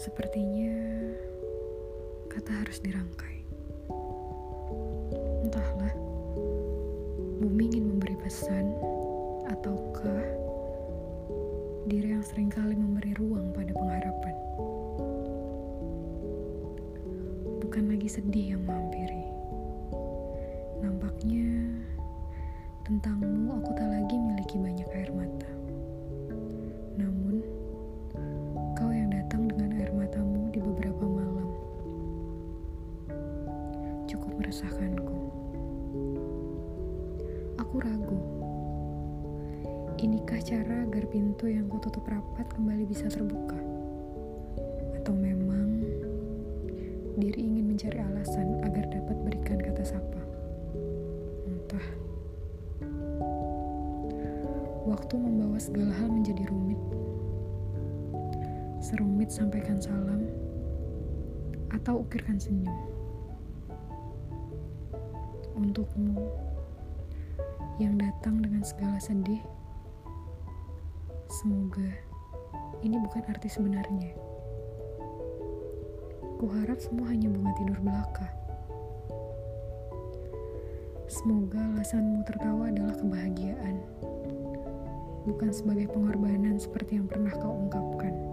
Sepertinya kata harus dirangkai. Entahlah, bumi ingin memberi pesan ataukah diri yang sering kali memberi ruang pada pengharapan. Bukan lagi sedih yang menghampiri. Nampaknya tentangmu aku tak cukup meresahkanku. Aku ragu. Inikah cara agar pintu yang kututup rapat kembali bisa terbuka? Atau memang diri ingin mencari alasan agar dapat berikan kata sapa? Entah. Waktu membawa segala hal menjadi rumit. Serumit sampaikan salam atau ukirkan senyum. Untukmu yang datang dengan segala sedih, semoga ini bukan arti sebenarnya. Kuharap semua hanya bunga tidur belaka. Semoga alasanmu tertawa adalah kebahagiaan, bukan sebagai pengorbanan seperti yang pernah kau ungkapkan.